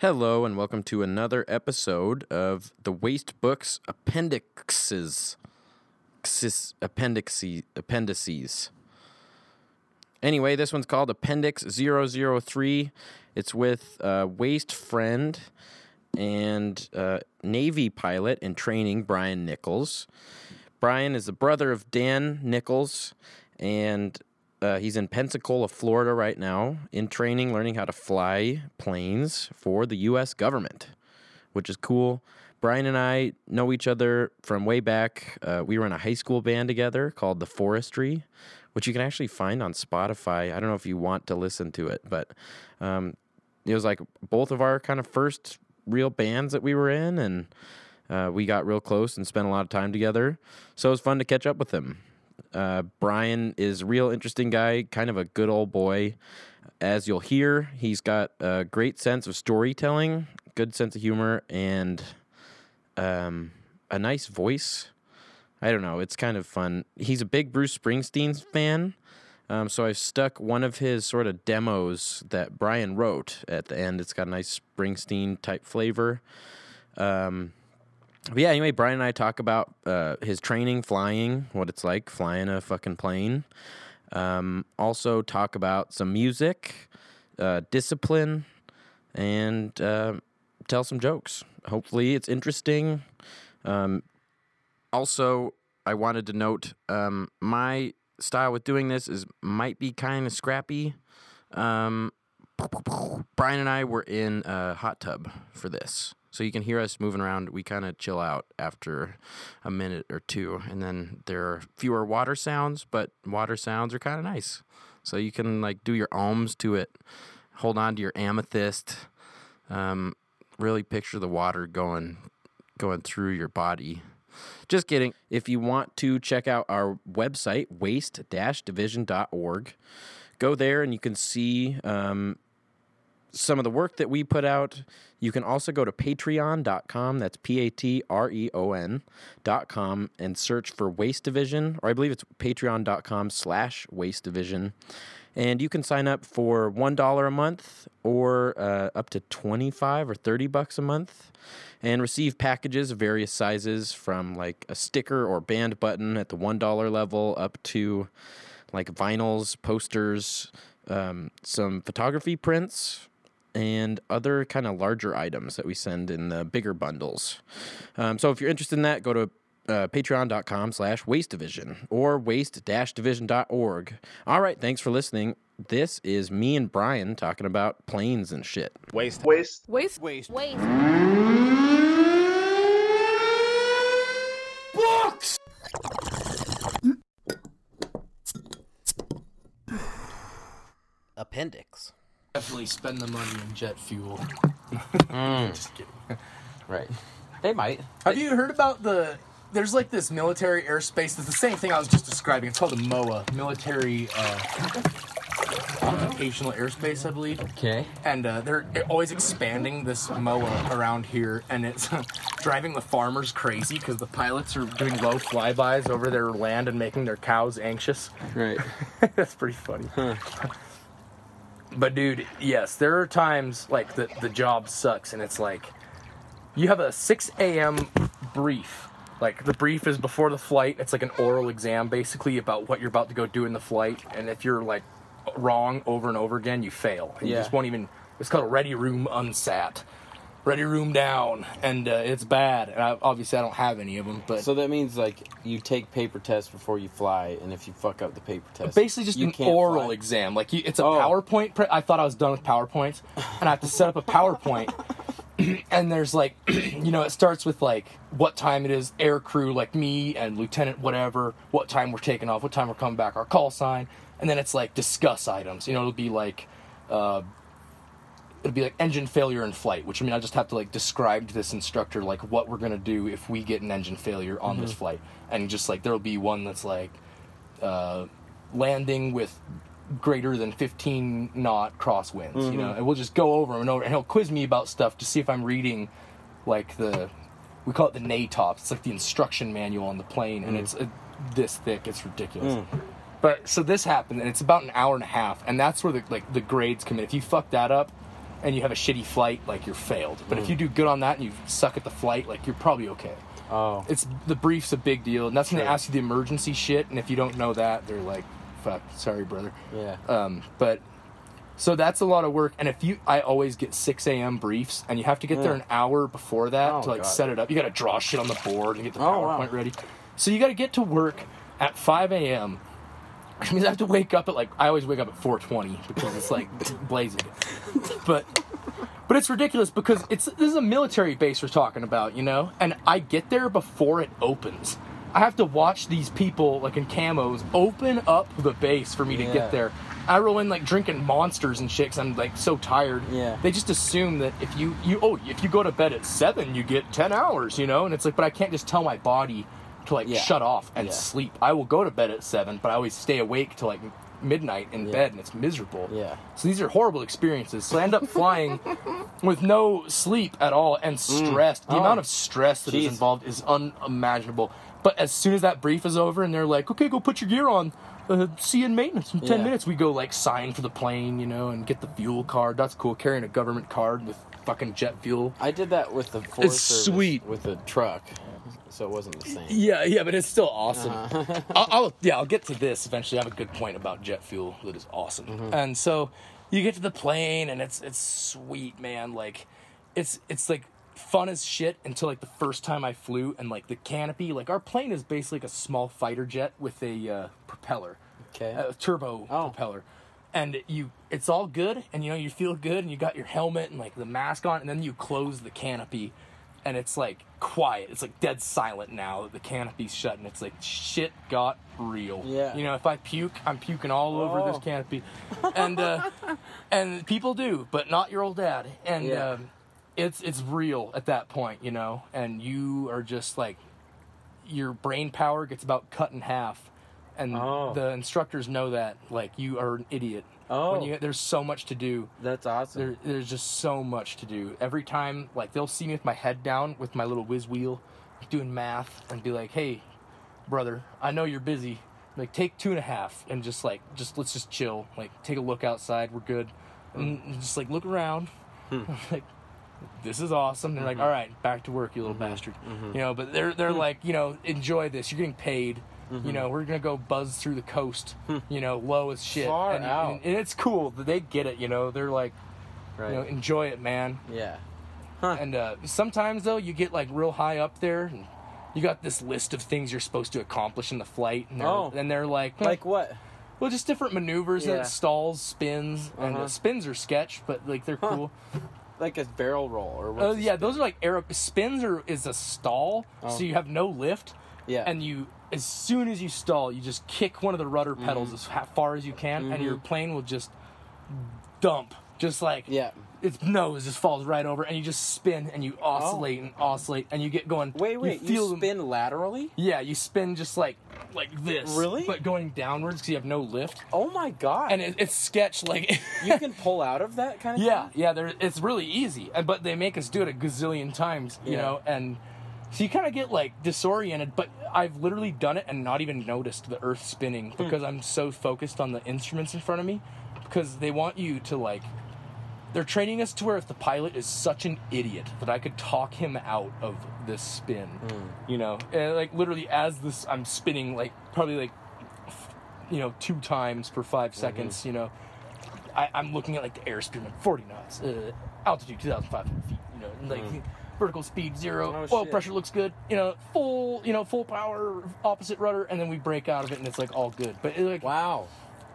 Hello, and welcome to another episode of the Waste Books Appendixes. Xis- Appendices. Appendices. Anyway, this one's called Appendix 003. It's with uh, Waste Friend and uh, Navy pilot in training, Brian Nichols. Brian is the brother of Dan Nichols, and uh, he's in Pensacola, Florida right now, in training, learning how to fly planes for the U.S. government, which is cool. Brian and I know each other from way back. Uh, we were in a high school band together called The Forestry, which you can actually find on Spotify. I don't know if you want to listen to it, but um, it was like both of our kind of first real bands that we were in, and uh, we got real close and spent a lot of time together. So it was fun to catch up with him. Uh, Brian is a real interesting guy, kind of a good old boy. As you'll hear, he's got a great sense of storytelling, good sense of humor, and um, a nice voice. I don't know. It's kind of fun. He's a big Bruce Springsteen fan. Um, so I've stuck one of his sort of demos that Brian wrote at the end. It's got a nice Springsteen type flavor. Um, but yeah, anyway, Brian and I talk about uh, his training, flying, what it's like flying a fucking plane. Um, also talk about some music, uh, discipline, and uh, tell some jokes. Hopefully, it's interesting. Um, also, I wanted to note um, my style with doing this is might be kind of scrappy. Um, Brian and I were in a hot tub for this. So you can hear us moving around. We kind of chill out after a minute or two, and then there are fewer water sounds, but water sounds are kind of nice. So you can like do your ohms to it, hold on to your amethyst, um, really picture the water going going through your body. Just kidding. If you want to check out our website, waste-division.org, go there and you can see um, some of the work that we put out. You can also go to patreon.com, that's P A T R E O N.com, and search for Waste Division, or I believe it's patreon.com slash Waste Division. And you can sign up for $1 a month or uh, up to 25 or 30 bucks a month and receive packages of various sizes from like a sticker or band button at the $1 level up to like vinyls, posters, um, some photography prints, and other kind of larger items that we send in the bigger bundles. Um, so if you're interested in that, go to uh, patreon.com slash waste division or waste division.org. All right, thanks for listening. This is me and Brian talking about planes and shit. Waste. Waste. Waste. Waste. Waste. Books! Appendix. Definitely spend the money in jet fuel. Just kidding. Right. They might. Have you heard about the? There's like this military airspace. It's the same thing I was just describing. It's called the MOA, military uh, occupational airspace, I believe. Okay. And uh, they're always expanding this MOA around here, and it's driving the farmers crazy because the pilots are doing low flybys over their land and making their cows anxious. Right. That's pretty funny. But dude, yes, there are times like the the job sucks, and it's like you have a 6 a.m. brief. Like the brief is before the flight. It's like an oral exam, basically about what you're about to go do in the flight. And if you're like wrong over and over again, you fail. And You just won't even. It's called a ready room unsat. Ready room down, and uh, it's bad. And I, obviously, I don't have any of them, but So that means like you take paper tests before you fly, and if you fuck up the paper test, basically just an oral fly. exam. Like you, it's a Oh. PowerPoint. Pre- I thought I was done with PowerPoints, and I have to set up a PowerPoint. and there's like, you know, it starts with like what time it is, air crew, like me and lieutenant whatever, what time we're taking off, what time we're coming back, our call sign, and then it's like discuss items. You know, it'll be like. Uh, It'll be like engine failure in flight, which I mean, I just have to like describe to this instructor like what we're gonna do if we get an engine failure on this flight, and just like there'll be one that's like, uh, landing with greater than 15 knot crosswinds, you know, and we'll just go over and over, and he'll quiz me about stuff to see if I'm reading, like the, we call it the NATOPS. It's like the instruction manual on the plane, and it's uh, this thick. It's ridiculous. But so this happened, and it's about an hour and a half, and that's where the like the grades come in. If you fuck that up, and you have a shitty flight, like you're failed. But Mm. if you do good on that and you suck at the flight, like you're probably okay. Oh. It's the brief's a big deal, and that's when they ask you the emergency shit. And if you don't know that, they're like, "Fuck, sorry, brother." Yeah. Um, but so that's a lot of work. And if you, I always get 6 a.m. briefs, and you have to get there an hour before that Oh, to like God. set it up. You got to draw shit on the board and get the Oh, wow. PowerPoint ready. So you got to get to work at 5 a.m. Means I have to wake up at like I always wake up at 4:20 because it's like blazing. But but it's ridiculous because it's this is a military base we're talking about, you know? And I get there before it opens. I have to watch these people like in camos open up the base for me to get there. I roll in like drinking monsters and shit because I'm like so tired. Yeah. They just assume that if you you oh if you go to bed at seven you get ten hours, you know, and it's like but I can't just tell my body to like Yeah. shut off and Yeah. sleep. I will go to bed at seven, but I always stay awake till like midnight in Yeah. bed and it's miserable. Yeah. So these are horrible experiences. So I end up flying with no sleep at all and stressed. The Oh. amount of stress that is Jeez. involved is unimaginable. But as soon as that brief is over and they're like, okay, go put your gear on. Uh, see you in maintenance in 10 Yeah. minutes. We go like sign for the plane, you know, and get the fuel card. That's cool. Carrying a government card with fucking jet fuel. I did that with the Forest It's sweet. with the truck, so it wasn't the same. Yeah, yeah, but it's still awesome. Uh-huh. I'll, I'll yeah, I'll get to this eventually. I have a good point about jet fuel that is awesome. Mm-hmm. And so you get to the plane and it's it's sweet, man. Like it's it's like fun as shit until like the first time I flew and like the canopy. Like our plane is basically like a small fighter jet with a uh, propeller, Okay. a turbo Oh. propeller. And you, it's all good, and you know you feel good, and you got your helmet and like the mask on, and then you close the canopy, and it's like quiet. It's like dead silent now that the canopy's shut, and it's like shit got real. Yeah. You know, if I puke, I'm puking all over Oh. this canopy, and uh, and people do, but not your old dad. And Yeah. um, it's it's real at that point, you know, and you are just like your brain power gets about cut in half. And Oh. the instructors know that, like you are an idiot. Oh. When you, there's so much to do. That's awesome. There, there's just so much to do. Every time, like they'll see me with my head down with my little whiz wheel, doing math, and be like, "Hey, brother, I know you're busy. Like, take two and a half, and just like, just let's just chill. Like, take a look outside. We're good. And and just like look around. Hmm. like, this is awesome. They're like, mm-hmm. all right, back to work, you little mm-hmm. bastard. Mm-hmm. You know, but they're they're hmm. like, you know, enjoy this. You're getting paid. You know, we're gonna go buzz through the coast. You know, low as shit. Far and, out. and, and it's cool. that They get it. You know, they're like, right. you know, enjoy it, man. yeah. Huh. And uh, sometimes though, you get like real high up there, and you got this list of things you're supposed to accomplish in the flight, and they're, Oh. and they're like, Like what? well, just different maneuvers, Yeah. and stalls, spins, and Uh-huh. and uh, spins are sketch, but like they're cool. Like a barrel roll or what? Oh yeah, those are like aero spins are is a stall, Oh. so you have no lift, Yeah. and you as soon as you stall, you just kick one of the rudder pedals Mm-hmm. as far as you can, and your plane will just dump, just like yeah. its nose just falls right over, and you just spin and you oscillate and oscillate, and you get going. Oh. Wait, wait. You, feel them- spin laterally? Yeah, you spin just like like this. Really? But going downwards because you have no lift, Oh my god. and it, it's sketch like. you can pull out of that kind of yeah, thing? yeah. There, it's really easy, and but they make us do it a gazillion times, you Yeah. know, and so you kind of get like disoriented. But I've literally done it and not even noticed the Earth spinning Hmm. because I'm so focused on the instruments in front of me, because they want you to like. They're training us to where if the pilot is such an idiot that I could talk him out of this spin, Hmm. you know, and like literally as this I'm spinning like probably like f- you know two times per 5 Mm-hmm. seconds, you know, I, I'm looking at like the airspeed like 40 knots, uh, altitude 2,500 feet, you know, like vertical speed zero. Oh, oil shit. pressure looks good, you know, full you know full power opposite rudder, and then we break out of it and it's like all good, but it, like Wow.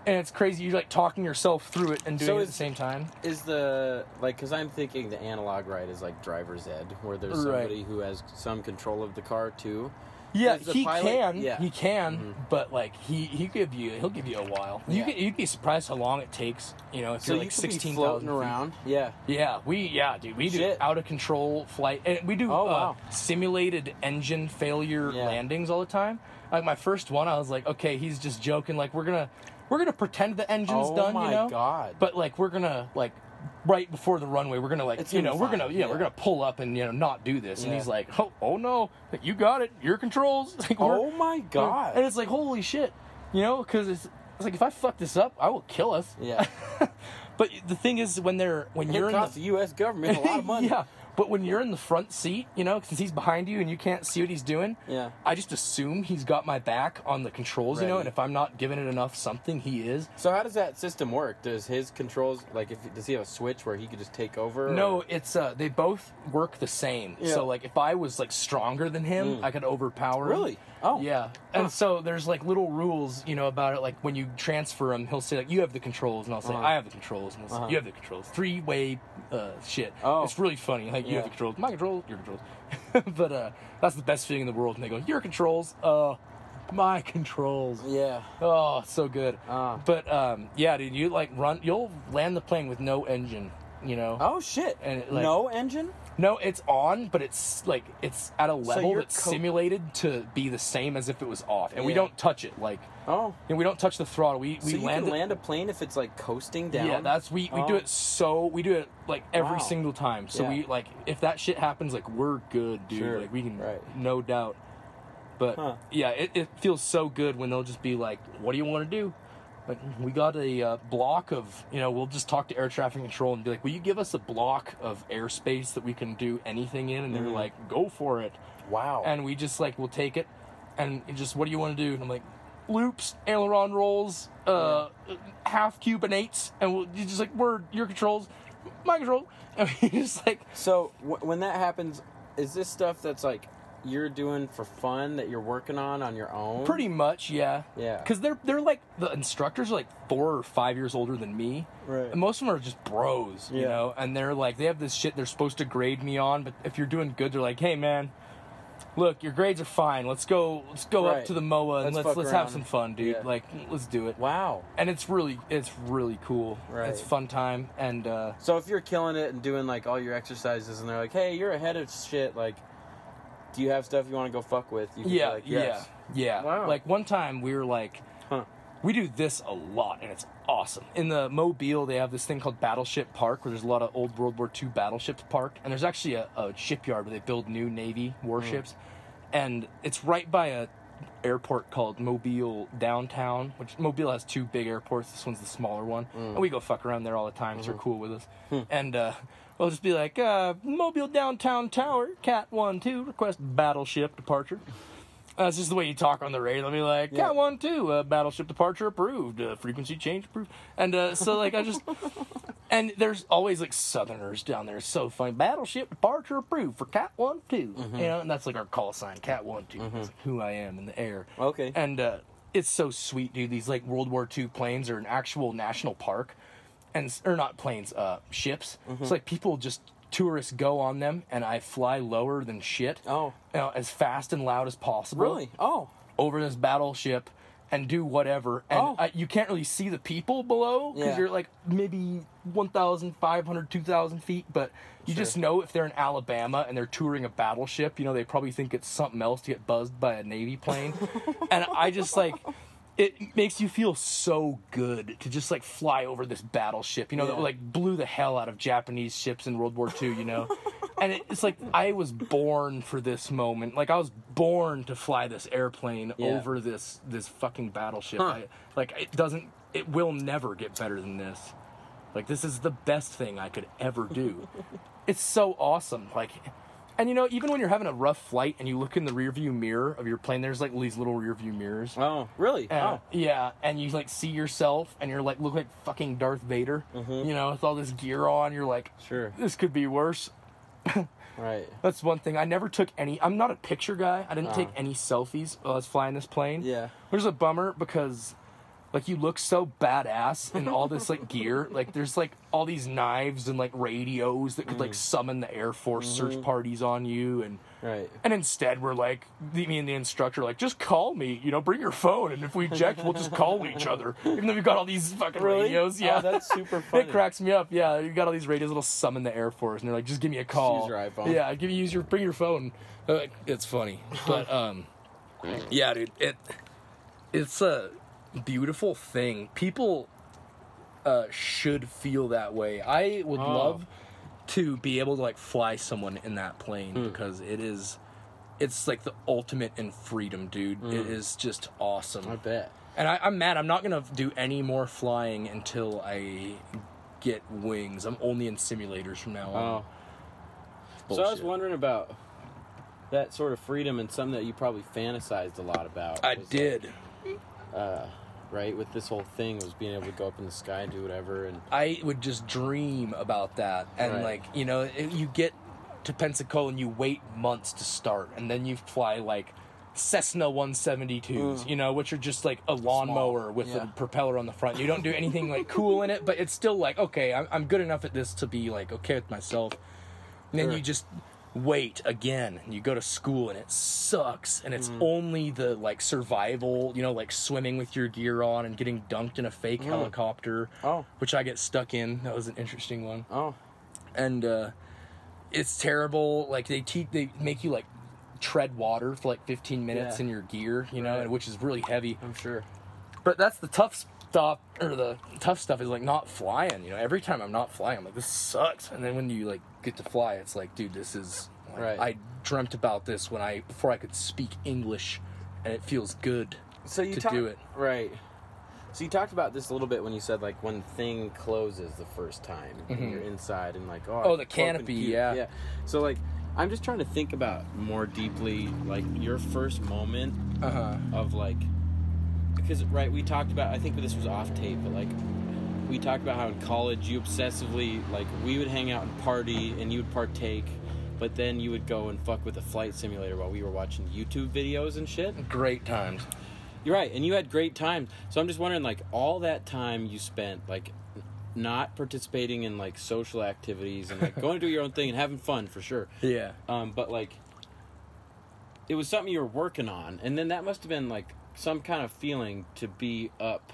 and it's crazy you're like talking yourself through it and doing So it at the same time. Is the like because I'm thinking the analog ride is like driver's ed, where there's Right. somebody who has some control of the car too. Yeah, he pilot- can. yeah. He can, but like he he give you he'll give you a while. You Yeah. could, you'd be surprised how long it takes. You know, if So you're like could be sixteen floating thousand around. Yeah. Yeah, we yeah, dude, we do out of control flight, and we do Oh, uh, wow. simulated engine failure Yeah. landings all the time. Like my first one, I was like, okay, he's just joking. Like we're gonna we're gonna pretend the engine's Oh done, my you know. God. But like we're gonna like right before the runway, we're gonna like It's you know we're gonna yeah, yeah. we're gonna pull up and you know not do this. And he's like, oh oh no, like, you got it, your controls. Like, Oh my god. and it's like, holy shit, you know, because it's, it's like if I fuck this up, I will kill us. yeah. but the thing is, when they're when It you're in the the U.S. government a lot of money. yeah, but when you're in the front seat, you know, since he's behind you and you can't see what he's doing, Yeah. I just assume he's got my back on the controls, you know, and if I'm not giving it enough something, he is. So how does that system work? Does his controls like if does he have a switch where he could just take over? or- No, it's uh they both work the same. Yeah. So like if I was like stronger than him, I could overpower him. Really? Oh. Yeah. And so there's like little rules, you know, about it like when you transfer him, he'll say like you have the controls and I'll say Uh-huh. I have the controls and he'll say Uh-huh. you have the controls. Three-way uh shit. Oh. It's really funny. Like you have Yeah. the controls, my controls, your controls. but uh that's the best feeling in the world and they go, "Your controls." Uh my controls. Yeah. Oh, so good. Ah. But um yeah, dude, you like run you'll land the plane with no engine, you know. Oh shit! And it, like- no engine? No, it's on, but it's like it's at a level you're that's co- simulated to be the same as if it was off, and we Yeah. don't touch it. Like, Oh. know, we don't touch the throttle. We we So you land can it- land a plane if it's like coasting down. Yeah, that's we we do Oh. it so we do it like every Wow. single time. So Yeah. we like if that shit happens, like we're good, dude. Sure, Like we can, right. no doubt. But Huh. yeah, it, it feels so good when they'll just be like, "What do you want to do?" Like we got a uh, block of you know we'll just talk to air traffic control and be like, "Will you give us a block of airspace that we can do anything in?" And they're Mhm. like, "Go for it." wow. and we just like we'll take it and just what do you want to do and i'm like loops aileron rolls uh half cuban eights and we'll just like word your controls my control and we just like so w- when that happens, is this stuff that's like you're doing for fun that you're working on on your own? pretty much yeah Yeah. because they're they're like the instructors are like four or five years older than me Right. and most of them are just bros you know and they're like they have this shit they're supposed to grade me on but if you're doing good they're like hey man look your grades are fine let's go let's go up to the moa and Let's let's let's, have some fun dude Yeah. like let's do it Wow. and it's really it's really cool Right. it's fun time and uh So if you're killing it and doing like all your exercises, and they're like, "Hey, you're ahead of shit," like, do you have stuff you want to go fuck with? You can be yeah like, yes. yeah. Yeah Wow. like one time we were like Huh. we do this a lot and it's awesome. In the mobile they have this thing called battleship park where there's a lot of old world war ii battleships parked. And there's actually a, a shipyard where they build new navy warships. And it's right by a airport called mobile downtown which mobile has two big airports. This one's the smaller one. And we go fuck around there all the time 'cause they're cool with us. And uh we'll just be like uh mobile downtown tower cat one two request battleship departure that's just the way you talk on the radio. They'll be like, "Cat one, two, uh, battleship departure approved, uh, frequency change approved," and uh, so like I just, and there's always like Southerners down there. It's so funny. Battleship departure approved for Cat one, 2 Mm-hmm. you know, and that's like our call sign, Cat one, 2 That's like who I am in the air. Okay. and uh, it's so sweet, dude. These like World War II planes are an actual national park, and or not planes, uh, ships. Mm-hmm. It's like people just tourists go on them, and I fly lower than shit Oh. you know, as fast and loud as possible Really? Oh. over this battleship and do whatever. And Oh. I, you can't really see the people below because Yeah. you're like maybe 1,500, 2,000 feet, but you just know if they're in Alabama and they're touring a battleship, you know, they probably think it's something else to get buzzed by a Navy plane. and I just like. It makes you feel so good to just like fly over this battleship, you know, that like blew the hell out of Japanese ships in World War II, you know? and it, it's like I was born for this moment. Like I was born to fly this airplane Yeah. over this this fucking battleship. Huh. I, like it doesn't it will never get better than this. Like this is the best thing I could ever do. it's so awesome. Like and you know, even when you're having a rough flight and you look in the rearview mirror of your plane, there's like these little rearview mirrors. Oh. Really? And, oh. Yeah, and you like see yourself, and you're like look like fucking Darth Vader, Mm-hmm. you know, with all this gear on. You're like, Sure. this could be worse. Right. That's one thing. I never took any. I'm not a picture guy. I didn't take Uh-huh. any selfies while I was flying this plane. Yeah. Which is a bummer because, like, you look so badass in all this like gear. Like, there's like all these knives and like radios that could Mm. like summon the Air Force Mm-hmm. search parties on you, and Right. and instead we're like, the- me and the instructor like, just call me. You know, bring your phone, and if we eject, we'll just call each other. Even though we've got all these fucking Really? radios. Yeah, Oh, that's super funny. It cracks me up. Yeah, you got all these radios that'll summon the Air Force, and they're like, just give me a call. use your iPhone. Yeah, give you use your bring your phone. Uh, it's funny, but um, yeah, dude, it it's a beautiful thing. People uh should feel that way. I would Oh. love to be able to like fly someone in that plane Hmm. because it is it's like the ultimate in freedom, dude. It is just awesome. I bet. And I, I'm mad. I'm not gonna do any more flying until I get wings. I'm only in simulators from now on. Oh. So I was wondering about that sort of freedom and something that you probably fantasized a lot about. I was, like, did. uh, right, with this whole thing was being able to go up in the sky and do whatever. And I would just dream about that, and Right. like you know, you get to Pensacola and you wait months to start, and then you fly like Cessna 172s, Mm. you know, which are just like a lawnmower with yeah. a propeller on the front. You don't do anything like cool in it, but it's still like okay, I'm, I'm good enough at this to be like okay with myself. And then Sure. you just wait again. And you go to school and it sucks. And it's only the like survival you know like swimming with your gear on and getting dunked in a fake helicopter Oh. which i get stuck in. That was an interesting one. Oh, and uh it's terrible. Like they teach they make you like tread water for like 15 minutes Yeah. in your gear you know Right. which is really heavy. I'm sure. but that's the tough stuff or the tough stuff is like not flying you know. Every time i'm not flying i'm like this sucks. And then when you like get to fly it's like dude this is like, Right. i dreamt about this when i before i could speak english and it feels good So you to talk- do it. right. So you talked about this a little bit when you said like when thing closes the first time and you're inside and like oh Oh, the canopy, yeah. yeah. So like I'm just trying to think about more deeply like your first moment uh-huh of like because right we talked about I think this was off tape but like we talked about how in college you obsessively like we would hang out and party and you would partake but then you would go and fuck with a flight simulator while we were watching YouTube videos and shit. great times You're right, and you had great times. So I'm just wondering, like, all that time you spent, like, not participating in like social activities and like going to do your own thing and having fun for sure. yeah Um, but like, it was something you were working on, and then that must have been like some kind of feeling to be up,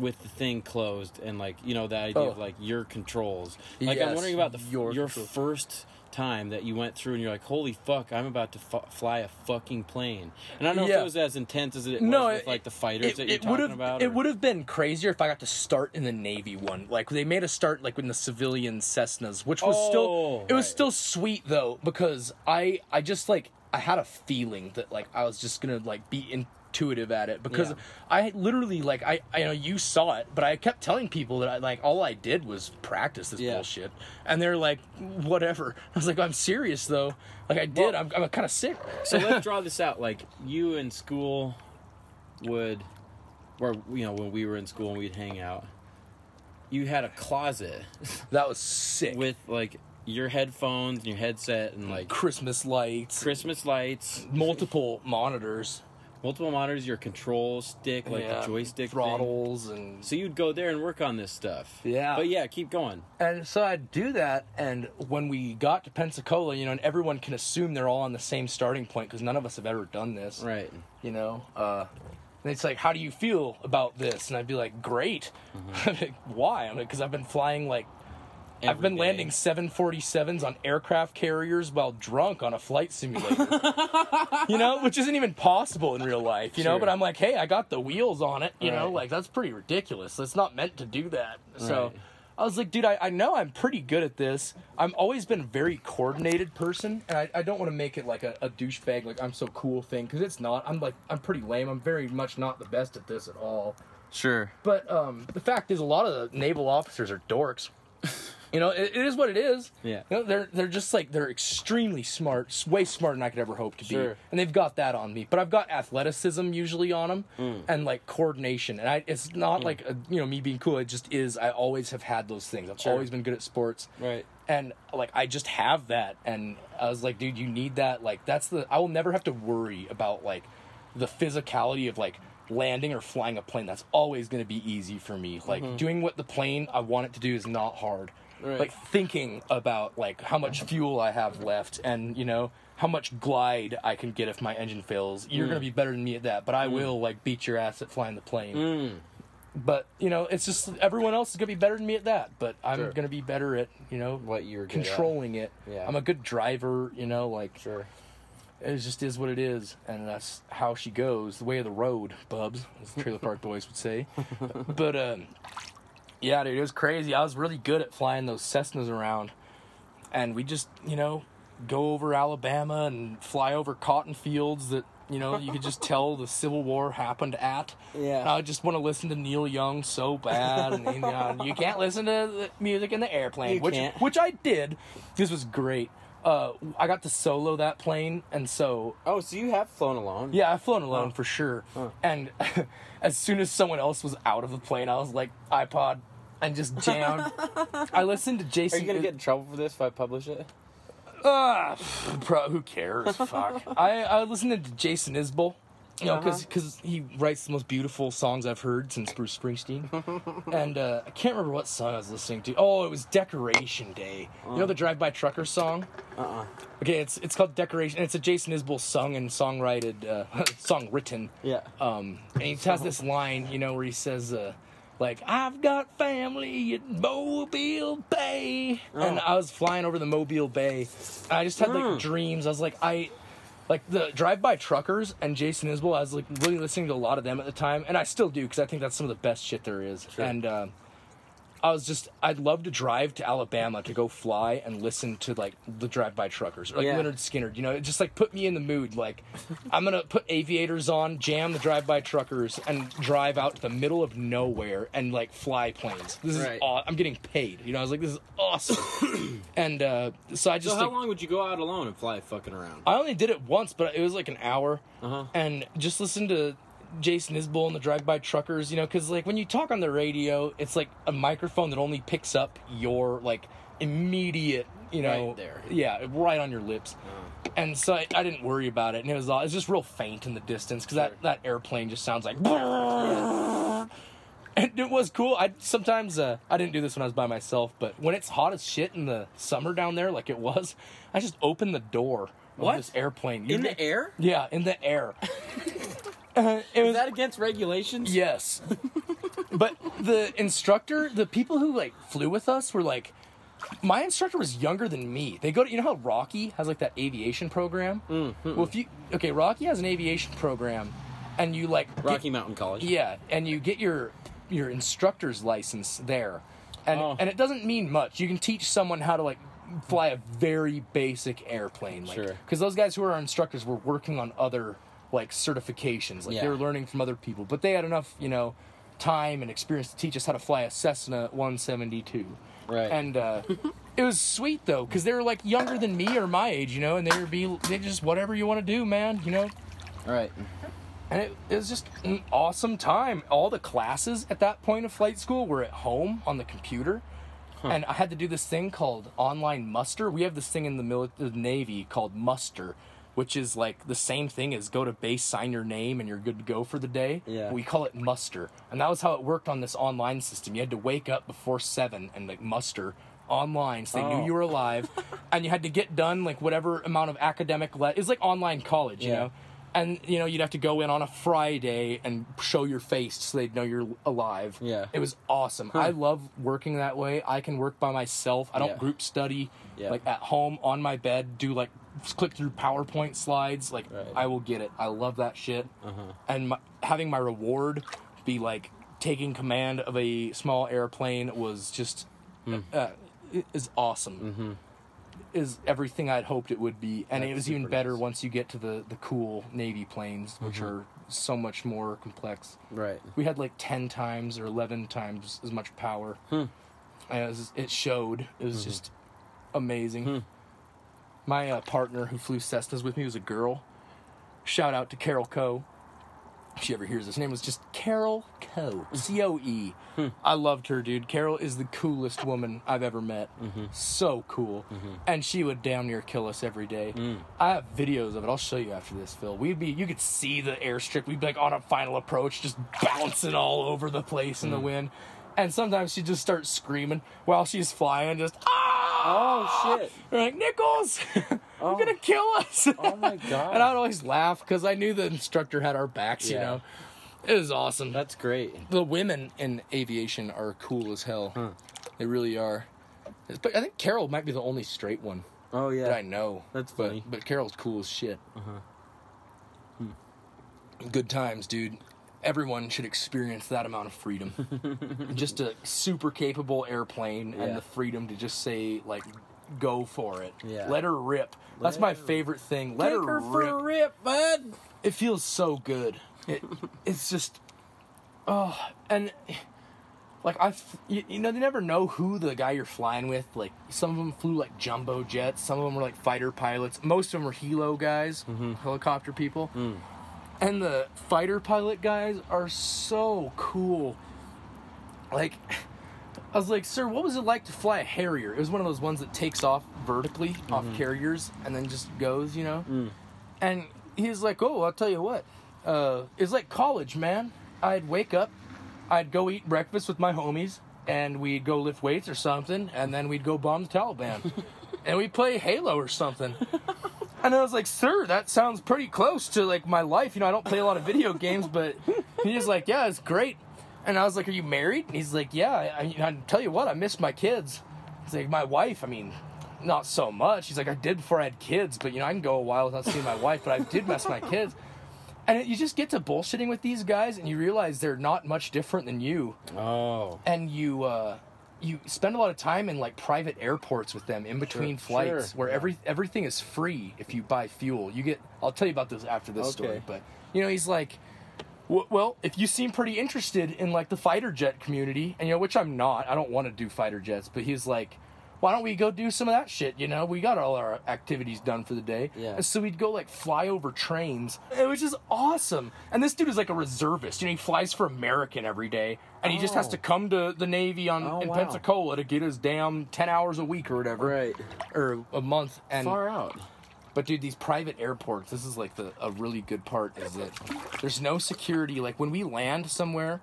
with the thing closed and like you know the idea of Oh. like your controls. Like I'm wondering about the your your control. first time that you went through and you're like, holy fuck, I'm about to fu- fly a fucking plane. And I don't know if it was as intense as it No, was with it- like the fighters that you're it talking about. it would have been crazier if I got to start in the Navy one. Like they made a start like in the civilian Cessnas, which was Oh, still it was right. still sweet though because I I just like I had a feeling that like I was just gonna like be intuitive at it because Yeah. I literally like I I know you saw it, but I kept telling people that I like all I did was practice this Yeah. bullshit, and they're like whatever. I was like I'm serious though, like I did. Well- I'm I'm kind of sick. so let's draw this out. Like you in school would, or you know when we were in school and we'd hang out, you had a closet that was sick. with like your headphones and your headset and like Christmas lights. Christmas lights, multiple monitors, multiple monitors, your control stick, like yeah, the joystick thing. throttles, and So you'd go there and work on this stuff. Yeah. But yeah, keep going. and so I'd do that. And when we got to Pensacola, you know, and everyone can assume they're all on the same starting point because none of us have ever done this, Right. you know. Uh, and it's like, how do you feel about this? And I'd be like, great. Why? I'm like, because I've been flying like. I've been day. landing 747s on aircraft carriers while drunk on a flight simulator. you know, which isn't even possible in real life, you know, but I'm like, hey, I got the wheels on it, you know, like that's pretty ridiculous. It's not meant to do that. So Right. I was like, dude, I, I know I'm pretty good at this. I've always been a very coordinated person, and I, I don't want to make it like a, a douchebag, like I'm so cool thing, because it's not. I'm like, I'm pretty lame. I'm very much not the best at this at all. Sure. But um, the fact is, a lot of the naval officers are dorks. You know, it, it is what it is. Yeah. You know, they're they're just like they're extremely smart, way smarter than I could ever hope to Sure. be, and they've got that on me. But I've got athleticism usually on them, Mm. and like coordination. And I, it's not like a, you know me being cool. It just is. I always have had those things. I've Sure. always been good at sports, Right. and like I just have that. And I was like, dude, you need that. Like that's the. I will never have to worry about like the physicality of like landing or flying a plane. That's always going to be easy for me. Like doing what the plane I want it to do is not hard. Right. Like thinking about like how much fuel I have left and you know how much glide I can get if my engine fails. You're going to be better than me at that, but I will like beat your ass at flying the plane. Mm. But you know, it's just everyone else is gonna be better than me at that. But I'm Sure. gonna be better at you know What you're controlling it. Yeah. I'm a good driver. You know, like Sure. it just is what it is, and that's how she goes. The way of the road, bubs, as the Trailer Park Boys would say. but um, yeah, dude, it was crazy. I was really good at flying those Cessnas around, and we just you know go over Alabama and fly over cotton fields that You know, you could just tell the Civil War happened at. Yeah. And I just want to listen to Neil Young so bad, and you, know, you can't listen to the music in the airplane, You which can't. which I did. This was great. Uh, I got to solo that plane, and so Oh, so you have flown alone? yeah, I've flown alone for sure. And as soon as someone else was out of the plane, I was like iPod and just jammed. I listened to Jason. Are you gonna get in trouble for this if I publish it? Ah, bro, who cares? Fuck. I I listened to Jason Isbell. You know, because because he writes the most beautiful songs I've heard since Bruce Springsteen. and uh, I can't remember what song I was listening to. Oh, it was Decoration Day. You know the Drive By Trucker song? Uh-uh. Okay, it's it's called Decoration. It's a Jason Isbell sung and songwrited, uh, song written. Yeah. Um, and he has this line, you know, where he says, uh, like, I've got family at Mobile Bay. And I was flying over the Mobile Bay. I just had, like, dreams. I was like, I. Like the drive-by truckers and Jason Isbell, I was like really listening to a lot of them at the time, and I still do because I think that's some of the best shit there is. And uh, I was just, I'd love to drive to Alabama to go fly and listen to like the drive-by truckers, or like Yeah. Lynyrd Skynyrd. You know, it just like put me in the mood. Like, I'm gonna put aviators on, jam the drive-by truckers, and drive out to the middle of nowhere and like fly planes. This is, Right. aw- I'm getting paid. You know, I was like, this is awesome. and uh, so I just, So how like, long would you go out alone and fly fucking around? I only did it once, but it was like an hour, Uh-huh. and just listen to Jason Isbell and the drive-by truckers. You know, because like when you talk on the radio, it's like a microphone that only picks up your like immediate, you know, Right there. yeah, right on your lips. Uh-huh. And so I, I didn't worry about it, and it was all, it's just real faint in the distance because Sure. that that airplane just sounds like. And it was cool. I sometimes uh, I didn't do this when I was by myself, but when it's hot as shit in the summer down there, like it was, I just open the door What? of this airplane In You're- the air? Yeah, in the air. Uh, it was Is that against regulations? yes, but the instructor, the people who like flew with us were like, my instructor was younger than me. They go to you know how Rocky has like that aviation program. Mm-hmm. Well, if you okay, Rocky has an aviation program, and you like get- Rocky Mountain College. yeah, and you get your your instructor's license there, and Oh. and it doesn't mean much. You can teach someone how to like fly a very basic airplane, like Sure. because those guys who are our instructors were working on other like certifications, like Yeah. they were learning from other people, but they had enough, you know, time and experience to teach us how to fly a Cessna 172. Right. And uh, it was sweet though, because they were like younger than me or my age, you know, and they would be they just whatever you want to do, man, you know Right. and it, it was just an awesome time. All the classes at that point of flight school were at home on the computer, and I had to do this thing called online muster. We have this thing in the, mili- the Navy called muster, which is like the same thing as go to base, sign your name, and you're good to go for the day. Yeah. We call it muster, and that was how it worked on this online system. You had to wake up before seven and like muster online so they Oh. knew you were alive and you had to get done like whatever amount of academic le- it's like online college you know and you know you'd have to go in on a friday and show your face so they'd know you're alive Yeah. it was awesome i love working that way i can work by myself i don't Yeah. group study Yeah. like at home on my bed do like click through powerpoint slides like Right. i will get it i love that shit Uh-huh. and my, having my reward be like taking command of a small airplane was just Hmm. uh, is awesome is everything I'd hoped it would be, and Mm-hmm. That's it was even better nice. Mm-hmm. once you get to the the cool Navy planes, which are so much more complex. Right. We had like ten times or eleven times as much power, Hmm. it, it showed. It was Mm-hmm. just amazing. Hmm. My uh, partner who flew Cessnas with me was a girl. Shout out to Carol Coe. If she ever hears this, name was just Carol Coe. C O E. Hmm. I loved her, dude. Carol is the coolest woman I've ever met. Mm-hmm. So cool. And she would damn near kill us every day. Mm. I have videos of it. I'll show you after this, Phil. We'd be, you could see the airstrip. We'd be like on a final approach, just bouncing all over the place Mm. in the wind. And sometimes she'd just start screaming while she's flying, just ah! Oh shit. We're like Nichols, you're Oh. gonna kill us. Oh my god. and I'd always laugh because I knew the instructor had our backs. You know, it was awesome. That's great. the women in aviation are cool as hell. Huh. They really are. But I think Carol might be the only straight one Oh that I know. That's funny. but Carol's cool as shit. Uh-huh. Good times, dude. Everyone should experience that amount of freedom. just a super capable airplane Yeah. and the freedom to just say like go for it. Yeah. Let her rip. That's my favorite thing. Let her, her for rip. a rip, bud. It feels so good. It, it's just, oh, and like I, you, you know, they never know who the guy you're flying with. Like some of them flew like jumbo jets. Some of them were like fighter pilots. Most of them were helo guys, mm-hmm. helicopter people. Mm. And the fighter pilot guys are so cool. Like, I was like, sir, what was it like to fly a Harrier? It was one of those ones that takes off vertically off carriers and then just goes, you know? And he's like, oh, I'll tell you what. Uh, it's like college, man. I'd wake up, I'd go eat breakfast with my homies, and we'd go lift weights or something, and then we'd go bomb the Taliban. and we'd play Halo or something. And I was like, sir, that sounds pretty close to like my life. You know, I don't play a lot of video games, but he's like, yeah, it's great. And I was like, are you married? And he's like, yeah. I, I, I tell you what, I miss my kids. He's like, my wife. I mean, not so much. He's like, I did before I had kids, but you know, I can go a while without seeing my wife, but I did miss my kids. And you just get to bullshitting with these guys, and you realize they're not much different than you Oh. and you uh, you spend a lot of time in like private airports with them in between Sure, flights, sure, where yeah. every everything is free if you buy fuel. You get. I'll tell you about this after this story, but you know he's like. Well, if you seem pretty interested in like the fighter jet community, and you know, which I'm not, I don't want to do fighter jets, but he's like, why don't we go do some of that shit? You know, we got all our activities done for the day. Yeah. And so we'd go like fly over trains. It was just awesome. And this dude is like a reservist. You know, he flies for American every day, and he just has Oh. to come to the Navy on Oh, in wow. Pensacola to get his damn ten hours a week or whatever, Right. or a month. And Far out. but dude, these private airports, this is like the a really good part is that there's no security. Like when we land somewhere,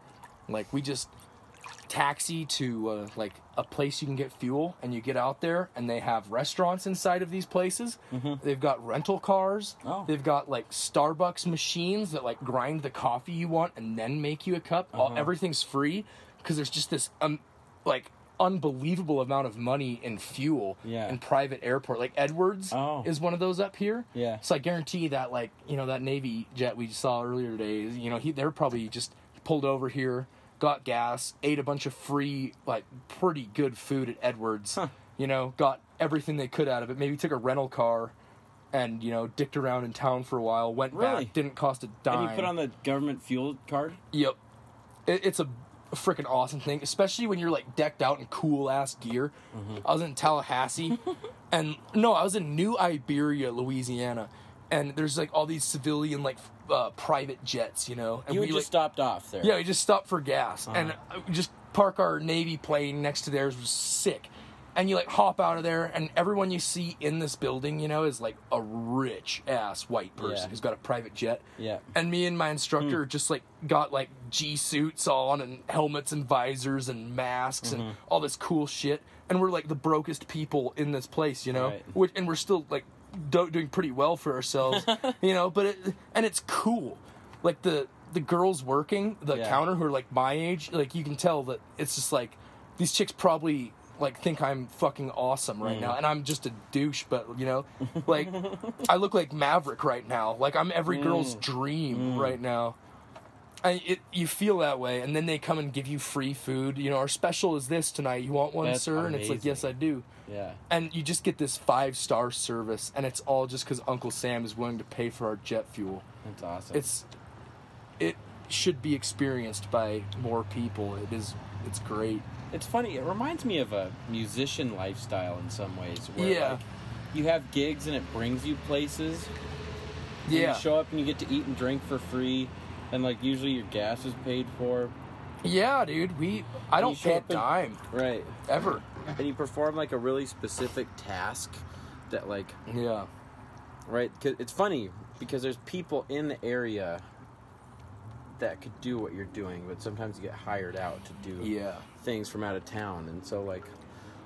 like we just taxi to uh, like a place you can get fuel, and you get out there, and they have restaurants inside of these places. They've got rental cars. Oh. They've got like Starbucks machines that like grind the coffee you want and then make you a cup. All, everything's free because there's just this um like unbelievable amount of money in fuel Yeah. in private airport. Like Edwards Oh. is one of those up here. Yeah. So I guarantee that like you know that Navy jet we saw earlier today, you know he they're probably just pulled over here, got gas, ate a bunch of free like pretty good food at Edwards. You know, got everything they could out of it. Maybe took a rental car. And you know, dicked around in town for a while. Went Really? back, didn't cost a dime. And you put on the government fuel card? Yep. It, it's a freaking awesome thing, especially when you're like decked out in cool ass gear. Mm-hmm. I was in Tallahassee, and no, I was in New Iberia, Louisiana, and there's like all these civilian like uh, private jets, you know. And You we just like, stopped off there. yeah, we just stopped for gas and uh, we just park our Navy plane next to theirs was sick. And you like hop out of there, and everyone you see in this building, you know, is like a rich ass white person Yeah. who's got a private jet. Yeah. And me and my instructor just like got like G suits on and helmets and visors and masks and all this cool shit. And we're like the brokest people in this place, you know. Right. Which, and we're still like do- doing pretty well for ourselves, you know. But it and it's cool, like the the girls working the Yeah. counter who are like my age, like you can tell that it's just like these chicks probably like think I'm fucking awesome right now, mm. and I'm just a douche. But you know, like I look like Maverick right now. Like I'm every girl's mm. dream mm. right now. I, it, you feel that way, and then they come and give you free food. You know, our special is this tonight. You want one, That's sir? And it's like, yes, I do. Yeah. And you just get this five star service, and it's all just because Uncle Sam is willing to pay for our jet fuel. That's awesome. It's, it should be experienced by more people. It is, it's great. It's funny. It reminds me of a musician lifestyle in some ways. Where Yeah. Like, you have gigs and it brings you places. Yeah, You show up and you get to eat and drink for free, and like usually your gas is paid for. yeah, dude. We, I don't pay a dime Right. ever. And you perform like a really specific task that like Yeah, right. 'cause it's funny because there's people in the area that could do what you're doing, but sometimes you get hired out to do yeah, things from out of town, and so like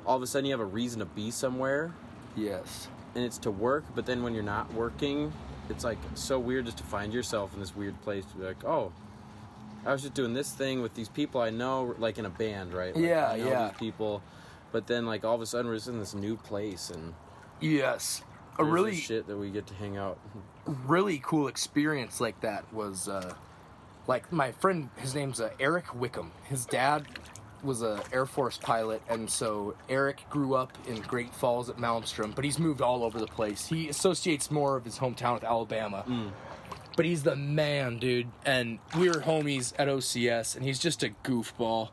all of a sudden you have a reason to be somewhere, yes, and it's to work. But then when you're not working, it's like so weird just to find yourself in this weird place to be like, oh. I was just doing this thing with these people I know, like in a band, right? Like, Yeah, I know yeah. These people, but then like all of a sudden we're just in this new place, and yes. A really, shit that we get to hang out. really cool experience like that was uh, like my friend his name's uh, eric wickham his dad was a Air Force pilot, and so Eric grew up in Great Falls at Malmstrom, but he's moved all over the place. He associates more of his hometown with Alabama. But he's the man, dude. And we were homies at OCS, and he's just a goofball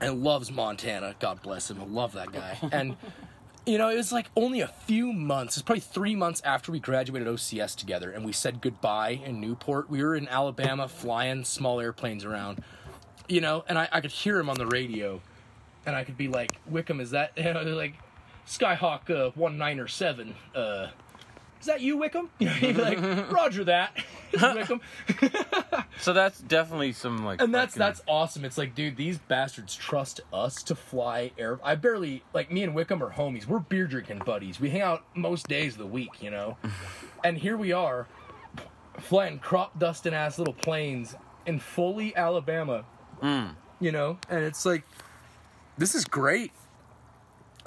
and loves Montana. God bless him. I love that guy. And you know, it was like only a few months. It's probably three months after we graduated OCS together, and we said goodbye in Newport. We were in Alabama flying small airplanes around, you know, and I, I could hear him on the radio, and I could be like, "Wickham, is that?" You know, like, "Skyhawk uh, one nine or seven. Uh, is that you, Wickham?" You know, he'd be like, "Roger that, It's Wickham." So that's definitely some like. and that's fucking- uh, that's awesome. It's like, dude, these bastards trust us to fly air. I barely like me and Wickham are homies. We're beer drinking buddies. We hang out most days of the week, you know. and here we are, flying crop dusting ass little planes in Foley, Alabama. Mm. You know, and it's like, this is great.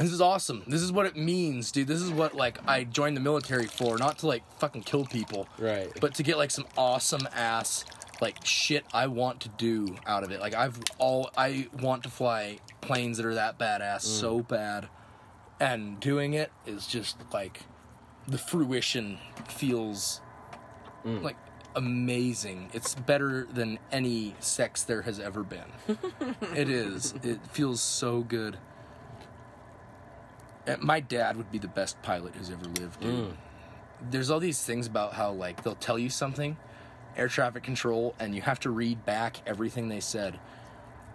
This is awesome. This is what it means, dude. This is what like I joined the military for, not to like fucking kill people Right. but to get like some awesome ass like shit I want to do out of it. Like I've all I want to fly planes that are that badass mm. so bad, and doing it is just like the fruition feels mm. like amazing. It's better than any sex there has ever been. it is. It feels so good. And my dad would be the best pilot who's ever lived, dude. Mm. There's all these things about how like they'll tell you something air traffic control and you have to read back everything they said.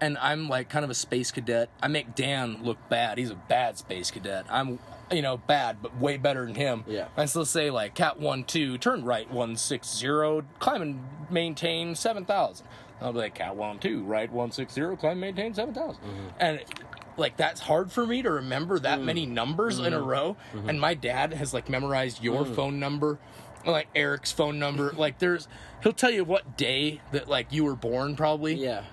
And i'm like kind of a space cadet. I make dan look bad. He's a bad space cadet. I'm you know bad but way better than him. Yeah. and so they'll say like cat 1 2 turn right 160 climb and maintain 7000 i'll be like cat 1 2 right 160 climb mm-hmm. and maintain 7000 and like that's hard for me to remember that mm. many numbers in a mm-hmm. row. Mm-hmm. And my dad has like memorized your mm. phone number like eric's phone number. Like there's he'll tell you what day that like you were born probably. Yeah.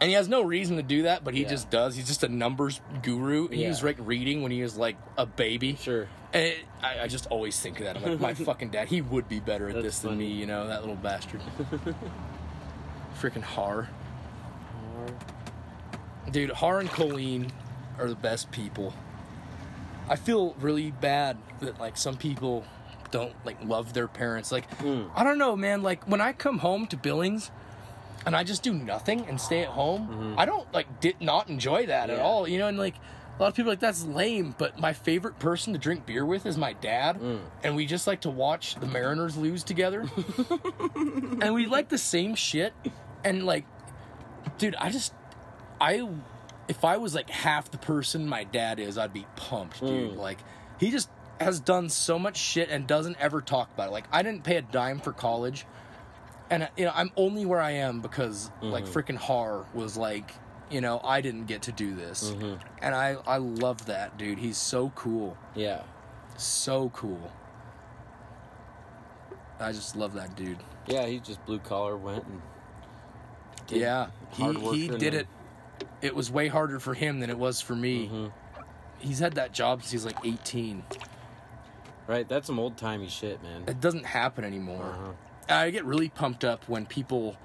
and he has no reason to do that but he Yeah. just does. He's just a numbers guru. And he Yeah. was like reading when he was like a baby. Sure. and it, I, I just always think of that. I'm like my fucking dad he would be better at That's this than funny. me you know that little bastard. Freaking har. Dude, Har and Colleen are the best people. I feel really bad that like some people don't like love their parents. Like hmm. I don't know, man. Like when I come home to Billings and I just do nothing and stay at home, mm-hmm. I don't like did not enjoy that at all. You know, and like a lot of people are like that's lame. But my favorite person to drink beer with is my dad, mm. and we just like to watch the Mariners lose together. and we like the same shit, and like, dude, I just I if I was like half the person my dad is, I'd be pumped, dude. Hmm. Like he just has done so much shit and doesn't ever talk about it. Like I didn't pay a dime for college. And uh, you know, I'm only where I am because like mm-hmm. freaking Har was like, you know, I didn't get to do this. Mm-hmm. And I I love that, dude. He's so cool. Yeah. So cool. I just love that dude. Yeah. He just blue collar went and. did yeah, he he did it. It was way harder for him than it was for me. Mm-hmm. He's had that job since he's like 18. Right. That's some old timey shit, man. It doesn't happen anymore. Uh-huh. I get really pumped up when people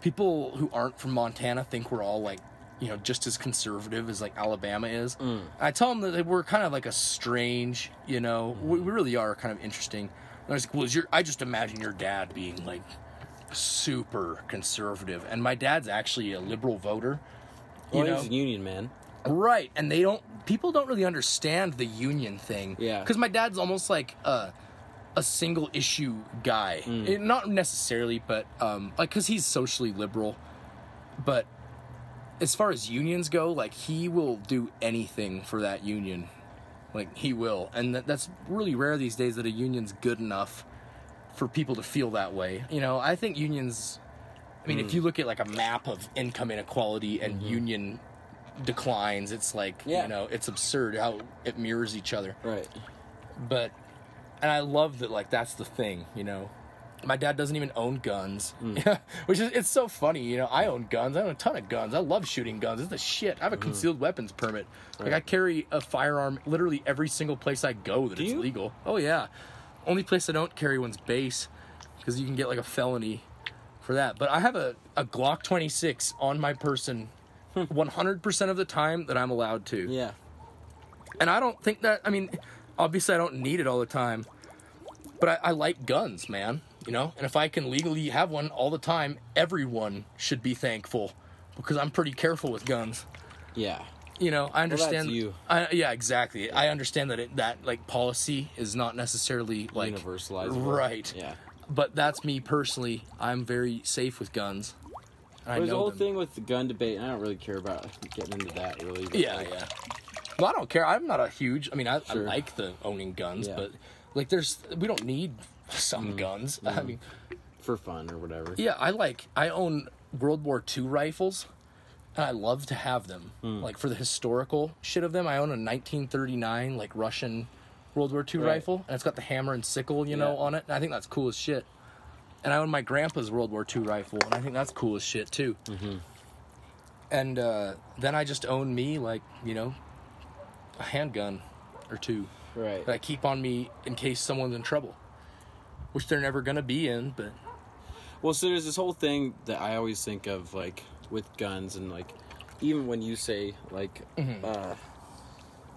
people who aren't from Montana think we're all like you know just as conservative as like Alabama is. Mm. I tell them that we're kind of like a strange, you know, we, Mm-hmm. we really are kind of interesting. And I was like, well, is your I just imagine your dad being like super conservative, and my dad's actually a liberal voter. You know, he's a union man. Right, and they don't. People don't really understand the union thing. Yeah. because my dad's almost like a a single issue guy. Eh, not necessarily, but um, like because he's socially liberal. But as far as unions go, like he will do anything for that union. Like he will, and that, that's really rare these days that a union's good enough for people to feel that way. You know, I think unions. I mean, if you mm. look at like a map of income inequality and mm-hmm. union declines, it's like Yeah. you know, it's absurd how it mirrors each other. Right. But and I love that like that's the thing, you know. My dad doesn't even own guns, mm. which is it's so funny. You know, I own guns. I own a ton of guns. I love shooting guns. It's the shit. I have a mm. concealed weapons permit. Like I carry a firearm literally every single place I go that Do it's you? legal. Oh yeah. Only place I don't carry one's base because you can get like a felony for that. But I have a, a Glock 26 on my person 100% of the time that I'm allowed to. Yeah. And I don't think that, I mean, obviously I don't need it all the time, but I, I like guns, man. You know? And if I can legally have one all the time, everyone should be thankful because I'm pretty careful with guns. Yeah. You know, I understand. you. I, yeah, exactly. I understand that it, that like policy is not necessarily like universalized. right. Yeah. But that's me personally. I'm very safe with guns. I There's the whole them. thing with the gun debate. I don't really care about getting into that really. Yeah, like, yeah. Well, I don't care. I'm not a huge. I mean, I, Sure. I like the owning guns, Yeah. but like, there's we don't need some guns. I mean, For fun or whatever. yeah, I like. I own World War II rifles, and I love to have them. Hmm. Like for the historical shit of them, I own a 1939 like Russian World War II Right. rifle, and it's got the hammer and sickle, you know, Yeah. on it. And I think that's cool as shit. And I own my grandpa's World War II rifle, and I think that's cool as shit too. Mm-hmm. And uh, then I just own me like you know a handgun or two Right. that I keep on me in case someone's in trouble, which they're never gonna be in, but. Well, so there's this whole thing that I always think of, like with guns, and like even when you say like, Mm-hmm. uh,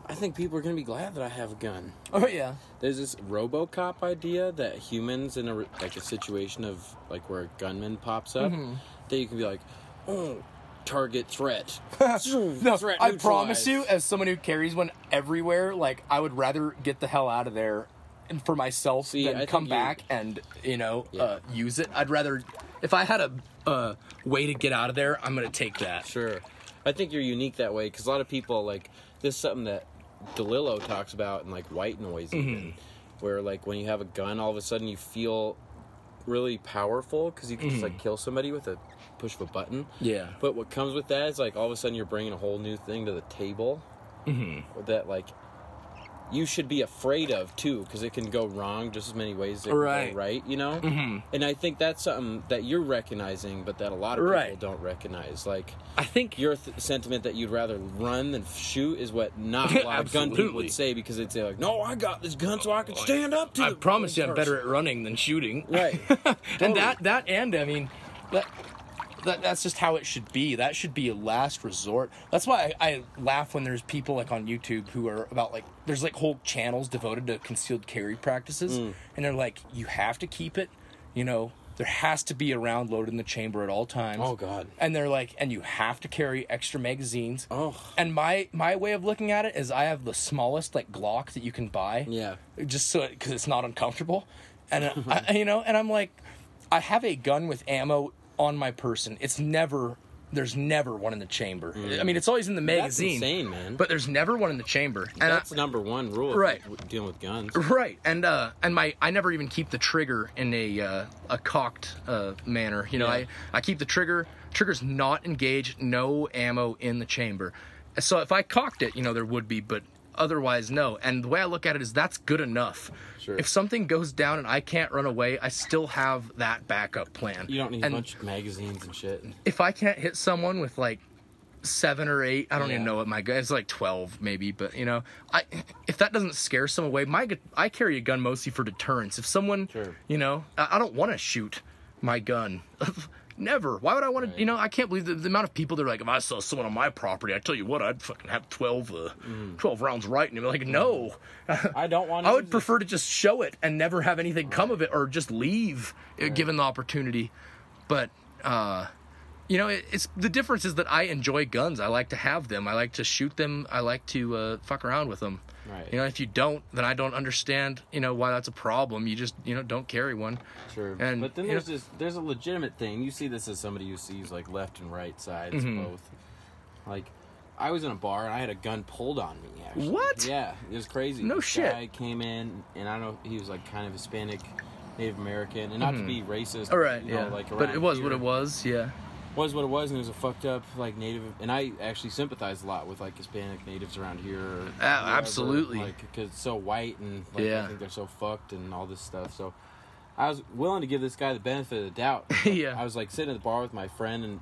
I think people are gonna be glad that I have a gun. Oh yeah. There's this RoboCop idea that humans in a like a situation of like where a gunman pops up, Mm-hmm. that you can be like, oh, target threat. No, Threat I promise you, as someone who carries one everywhere, like I would rather get the hell out of there and for myself See, than think come you- back and you know Yeah. uh, use it. I'd rather if I had a uh, way to get out of there, I'm gonna take that. Sure. I think you're unique that way because a lot of people like this is something that DeLillo talks about in like white noise Mm-hmm. where like when you have a gun, all of a sudden you feel really powerful because you can just Mm-hmm. like kill somebody with a push of a button. Yeah. But what comes with that is like all of a sudden you're bringing a whole new thing to the table Mm-hmm. that like you should be afraid of too because it can go wrong just as many ways as it can Right. go right you know mm-hmm. and i think that's something that you're recognizing but that a lot of people Right. don't recognize like I think your th- sentiment that you'd rather run than shoot is what not a lot of gun people would say because they'd say like no i got this gun so i can stand up to I promise you, I'm person." better at running than shooting. right and that that and I mean that, that that's just how it should be. That should be a last resort. That's why I, I laugh when there's people like on YouTube who are about like there's like whole channels devoted to concealed carry practices, Mm. and they're like, you have to keep it. You know, there has to be a round loaded in the chamber at all times. oh god And they're like, and you have to carry extra magazines. oh And my my way of looking at it is, I have the smallest like Glock that you can buy yeah just so because it's not uncomfortable and uh, I, you know and i'm like i have a gun with ammo on my person. It's never there's never one in the chamber. I mean it's always in the that's magazine insane man. but there's never one in the chamber. And that's I, number one rule Right. dealing with guns. Right. And uh and my i never even keep the trigger in a uh, a cocked uh manner. You know Yeah. i i keep the trigger. Trigger's not engaged. No ammo in the chamber. So if i cocked it you know there would be but otherwise no and the way i look at it is that's good enough. Sure. if something goes down and i can't run away i still have that backup plan. You don't need and a bunch of magazines and shit if i can't hit someone with like seven or eight i don't even know what my gun it's like 12 maybe but you know i if that doesn't scare someone away my i carry a gun mostly for deterrence. If someone Sure. you know i, I don't want to shoot my gun never. Why would i want to you know i can't believe the, the amount of people that are like if i saw someone on my property i tell you what i'd fucking have 12 uh, Mm. 12 rounds right and i'm like no. I don't want to I would prefer to just show it and never have anything come of it, or just leave uh, given the opportunity. But uh, you know, it, it's the difference is that I enjoy guns. I like to have them. I like to shoot them. I like to uh, fuck around with them. Right. You know, if you don't, then I don't understand. You know why that's a problem. You just you know don't carry one. Sure. And, but then there's know- this there's a legitimate thing. You see this as somebody who sees like left and right sides Mm-hmm. both. Like I was in a bar and I had a gun pulled on me actually. What? Yeah, it was crazy. No this shit. Guy came in and I don't know he was like kind of Hispanic, Native American, and not to be racist. Mm-hmm. All right, you know, yeah. Like but it was here. what it was. Yeah. Was what it was, and it was a fucked up like Native. And I actually sympathize a lot with like Hispanic natives around here. wherever, absolutely. Like because it's so white and like, Yeah. I think they're so fucked and all this stuff. So I was willing to give this guy the benefit of the doubt. Yeah. I was like sitting at the bar with my friend and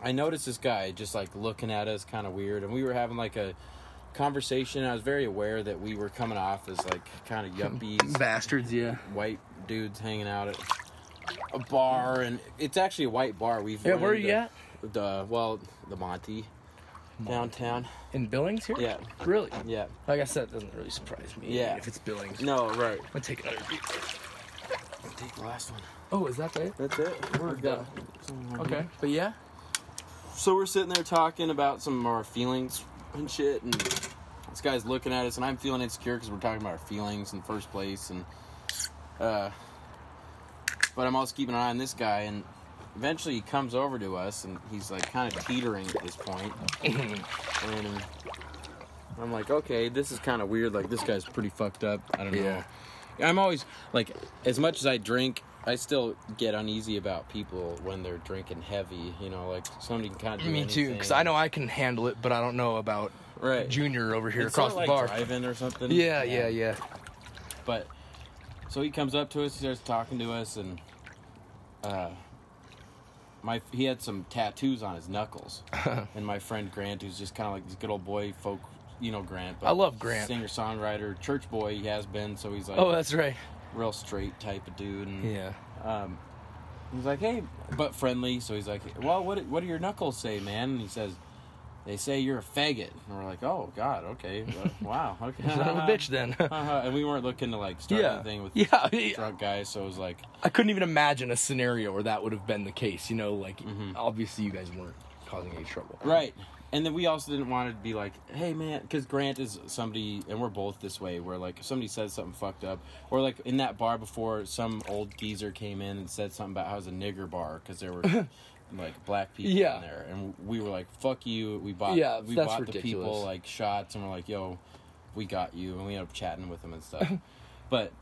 I noticed this guy just like looking at us kind of weird and we were having like a conversation. I was very aware that we were coming off as like kind of yuppies, Bastards. Yeah. white dudes hanging out at a bar and it's actually a white bar. We've Yeah. Where are you into- at? The well, the Monty, downtown. In Billings here? Yeah, Really? yeah. Like I said, it doesn't really surprise me. Yeah. If it's Billings. No, right. I'm gonna take another beer. Take the last one. Oh, is that it? That's it. We're done. Okay. But yeah. So we're sitting there talking about some of our feelings and shit, and this guy's looking at us, and I'm feeling insecure because we're talking about our feelings in the first place, and uh, but I'm also keeping an eye on this guy, and eventually he comes over to us, and he's like kind of teetering at this point. and I'm like, okay, this is kind of weird. Like this guy's pretty fucked up. I don't know. Yeah. I'm always like, as much as I drink, I still get uneasy about people when they're drinking heavy. You know, like somebody can kind of do Me too, because I know I can handle it, but I don't know about right Junior over here It's across sort the of like bar. driving or something. Yeah, yeah, yeah. But so he comes up to us, he starts talking to us, and uh, my he had some tattoos on his knuckles, and my friend Grant, who's just kind of like this good old boy folk. You know Grant. I love Grant. Singer songwriter, church boy. He has been, so he's like Oh, that's right. real straight type of dude. And Yeah. um, he's like, hey, but friendly. So he's like, well, what what do your knuckles say, man? And he says, they say you're a faggot. And we're like, oh God, okay, well, wow, okay, Son of a bitch, then. Uh-huh. And we weren't looking to like start yeah. anything with yeah. drunk guys, so it was like, I couldn't even imagine a scenario where that would have been the case. You know, like Mhm. obviously you guys weren't causing any trouble. right. And then we also didn't want it to be like, hey man, because Grant is somebody, and we're both this way, where like if somebody says something fucked up, or like in that bar before, some old geezer came in and said something about how it was a nigger bar because there were like black people Yeah. in there, and we were like, fuck you. We bought, Yeah, we bought the people like shots, and we're like, yo, we got you, and we ended up chatting with them and stuff. but,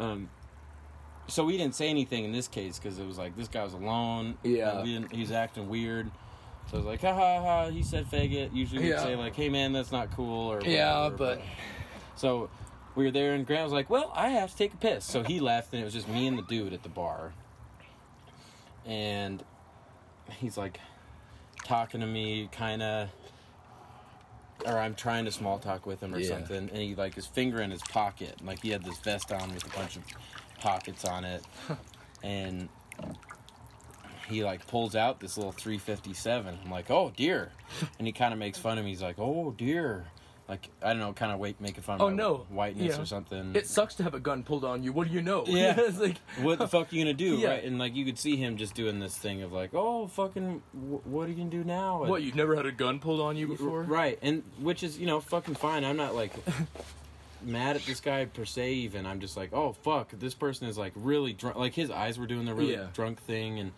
um. So we didn't say anything in this case because it was like this guy was alone. Yeah. we didn't, he was acting weird. So I was like, ha ha ha. He said faggot. Usually we'd Yeah. say like, hey man, that's not cool or Yeah, whatever, but so we were there, and Grant was like, "Well, I have to take a piss." So he left, and it was just me and the dude at the bar. And he's like talking to me, kind of, or I'm trying to small talk with him or Yeah. something. And he like his finger in his pocket, like he had this vest on with a bunch of pockets on it, and he like pulls out this little 357. I'm like, "Oh dear," and he kind of makes fun of me. He's like, "Oh dear." Like I don't know, kind of wait, making fun of Oh, no. whiteness Yeah. or something. it sucks to have a gun pulled on you. What do you know? Yeah. it's like what the fuck are you gonna do, Yeah. right? And like you could see him just doing this thing of like, oh fucking, wh- what are you gonna do now? And- what? You've never had a gun pulled on you before? right? And which is you know fucking fine. I'm not like mad at this guy per se. Even I'm just like, oh fuck, this person is like really drunk. Like his eyes were doing the really Yeah. drunk thing, and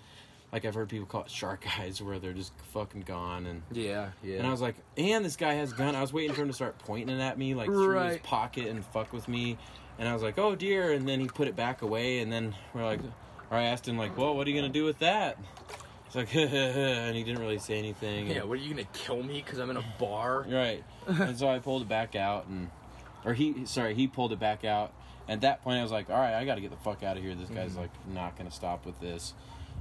like I've heard people call it shark eyes, where they're just fucking gone. And Yeah, yeah. and I was like, and this guy has a gun. I was waiting for him to start pointing it at me, like through his pocket and fuck with me. And I was like, oh dear. And then he put it back away. And then we're like, or I asked him like, well, what are you gonna do with that? He's like, and he didn't really say anything. yeah, And- what are you gonna kill me because I'm in a bar? right. and so I pulled it back out, and or he, sorry, he pulled it back out. At that point, I was like, all right, I got to get the fuck out of here. This guy's mm-hmm. like not gonna stop with this.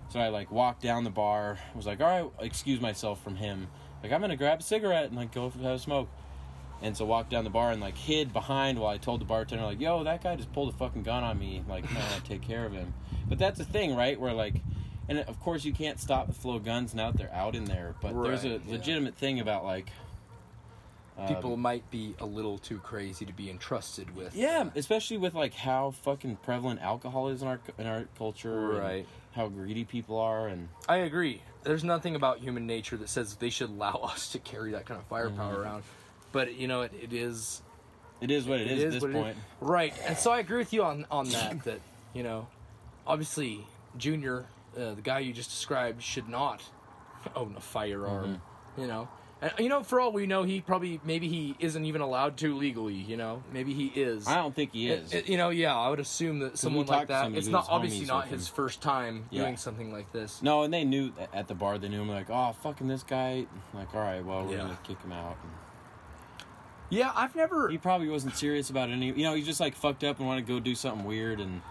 So I like walked down the bar. Was like, all right, excuse myself from him. Like I'm gonna grab a cigarette and like go have a smoke. And so walked down the bar and like hid behind while I told the bartender like, yo, that guy just pulled a fucking gun on me. Like, I take care of him. But that's the thing, right? Where like, and of course you can't stop the flow of guns now that they're out in there. But there's a Right, yeah. legitimate thing about like. um, People might be a little too crazy to be entrusted with. Yeah, especially with like how fucking prevalent alcohol is in our in our culture, Right. How greedy people are, and I agree. There's nothing about human nature that says they should allow us to carry that kind of firepower Mhm. around. But you know, it, it is it is what it is, at this it is. point. right? And so I agree with you on on that. that you know, obviously, Junior, uh, the guy you just described, should not own a firearm. Mm-hmm. You know, and you know, for all we know, he probably maybe he isn't even allowed to legally. You know, maybe he is. I don't think he is. It- it- you know, yeah, I would assume that someone like that. It's not obviously not his first time Yeah. doing something like this. no, and they knew at the bar. They knew him like, oh, fucking this guy. Like, all right, well, we're Yeah. gonna kick him out. And Yeah, I've never. he probably wasn't serious about any. You know, he just like fucked up and wanted to go do something weird, and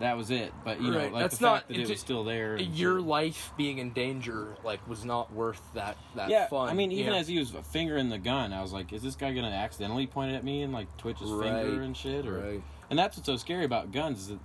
that was it. But you know, like that's the not- fact that it was still there. Your life being in danger, like, was not worth that. That yeah, fun. I mean, even Yeah. as he was a fingering the gun, I was like, "Is this guy gonna accidentally point it at me and like twitch his Right, finger and shit?" Or right. and that's what's so scary about guns is that